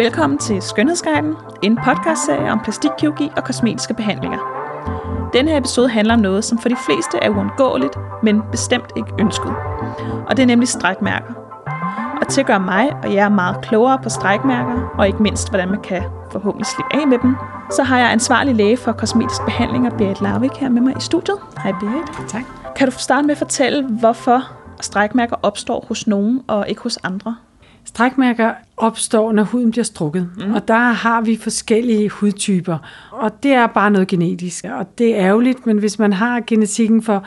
Velkommen til Skønhedsguiden, en podcastserie om plastikkirurgi og kosmetiske behandlinger. Denne episode handler om noget, som for de fleste er uundgåeligt, men bestemt ikke ønsket. Og det er nemlig strækmærker. Og til at gøre mig og jer meget klogere på strækmærker, og ikke mindst hvordan man kan forhåbentlig slippe af med dem, så har jeg ansvarlig læge for kosmetisk behandling, Berit Larvik, her med mig i studiet. Hej Berit. Tak. Kan du starte med at fortælle, hvorfor strækmærker opstår hos nogen og ikke hos andre? Strækmærker opstår, når huden bliver strukket, mm. og der har vi forskellige hudtyper, og det er bare noget genetisk, og det er ærgerligt, men hvis man har genetikken for,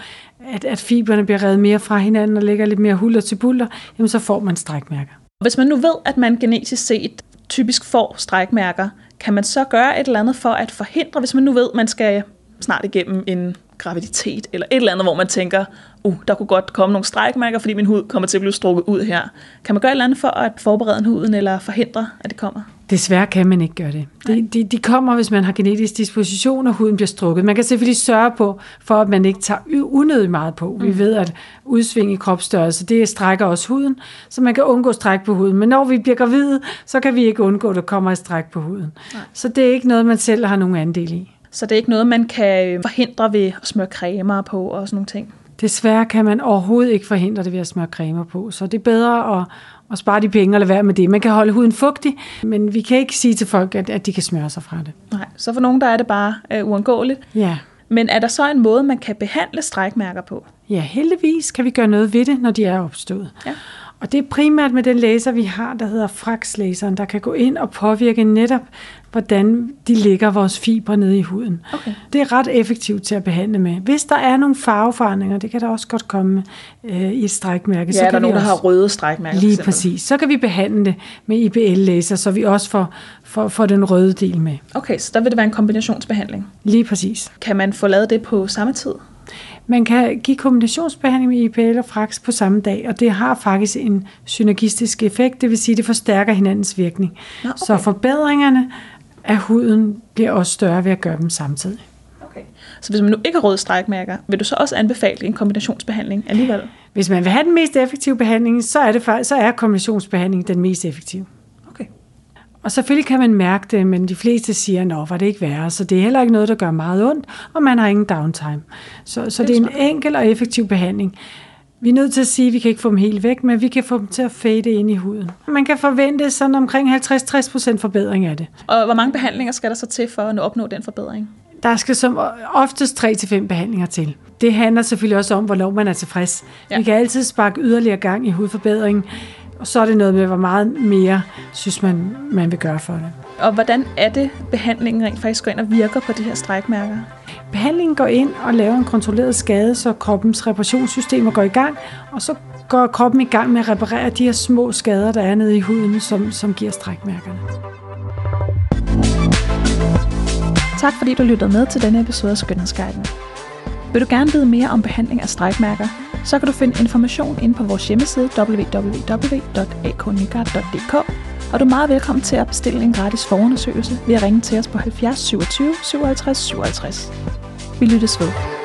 at, at fiberne bliver revet mere fra hinanden og lægger lidt mere hulter til bulter, jamen så får man strækmærker. Hvis man nu ved, at man genetisk set typisk får strækmærker, kan man så gøre et eller andet for at forhindre, hvis man nu ved, at man skal snart igennem en graviditet, eller et eller andet, hvor man tænker, uh, der kunne godt komme nogle strækmærker, fordi min hud kommer til at blive strukket ud her. Kan man gøre et eller andet for at forberede en huden, eller forhindre, at det kommer? Desværre kan man ikke gøre det. De, de, de kommer, hvis man har genetisk disposition, og huden bliver strukket. Man kan selvfølgelig sørge på, for at man ikke tager unødigt meget på. Mm. Vi ved, at udsving i kropsstørrelse, det strækker også huden, så man kan undgå stræk på huden. Men når vi bliver gravide, så kan vi ikke undgå, at der kommer et stræk på huden. Nej. Så det er ikke noget, man selv har nogen andel i. Så det er ikke noget, man kan forhindre ved at smøre cremer på og sådan nogle ting? Desværre kan man overhovedet ikke forhindre det ved at smøre cremer på, så det er bedre at, at spare de penge og lade være med det. Man kan holde huden fugtig, men vi kan ikke sige til folk, at, at de kan smøre sig fra det. Nej, så for nogen der er det bare uh, uundgåeligt. Ja. Men er der så en måde, man kan behandle strækmærker på? Ja, heldigvis kan vi gøre noget ved det, når de er opstået. Ja. Og det er primært med den laser, vi har, der hedder Frax-laseren, der kan gå ind og påvirke netop, hvordan de lægger vores fibre nede i huden. Okay. Det er ret effektivt til at behandle med. Hvis der er nogle farveforandringer, det kan der også godt komme øh, i et strækmærke. Ja, så kan der er nogen, også, der har røde strækmærker. Lige præcis. Så kan vi behandle det med IBL-laser, så vi også får, får, får den røde del med. Okay, så der vil det være en kombinationsbehandling? Lige præcis. Kan man få lavet det på samme tid? Man kan give kombinationsbehandling med IPL og Frax på samme dag, og det har faktisk en synergistisk effekt, det vil sige, at det forstærker hinandens virkning. Nå, okay. Så forbedringerne af huden bliver også større ved at gøre dem samtidig. Okay. Så hvis man nu ikke har røde strækmærker, vil du så også anbefale en kombinationsbehandling alligevel? Hvis man vil have den mest effektive behandling, så er, det, så er kombinationsbehandling den mest effektive. Og selvfølgelig kan man mærke det, men de fleste siger, nå, var det ikke værre. Så det er heller ikke noget, der gør meget ondt, og man har ingen downtime. Så, så det, er en enkel og effektiv behandling. Vi er nødt til at sige, at vi kan ikke få dem helt væk, men vi kan få dem til at fade ind i huden. Man kan forvente sådan omkring 50-60% forbedring af det. Og hvor mange behandlinger skal der så til for at opnå den forbedring? Der skal som oftest 3-5 behandlinger til. Det handler selvfølgelig også om, hvornår man er tilfreds. Ja. Vi kan altid sparke yderligere gang i hudforbedringen. Og så er det noget med, hvor meget mere synes man, man vil gøre for det. Og hvordan er det, behandlingen rent faktisk går ind og virker på de her strækmærker? Behandlingen går ind og laver en kontrolleret skade, så kroppens reparationssystemer går i gang, og så går kroppen i gang med at reparere de her små skader, der er nede i huden, som, som giver strækmærkerne. Tak fordi du lyttede med til denne episode af Skønhedsguiden. Vil du gerne vide mere om behandling af strækmærker, så kan du finde information inde på vores hjemmeside www.aknygaard.dk og du er meget velkommen til at bestille en gratis forundersøgelse ved at ringe til os på 70 27 57 57. Vi lyttes ved.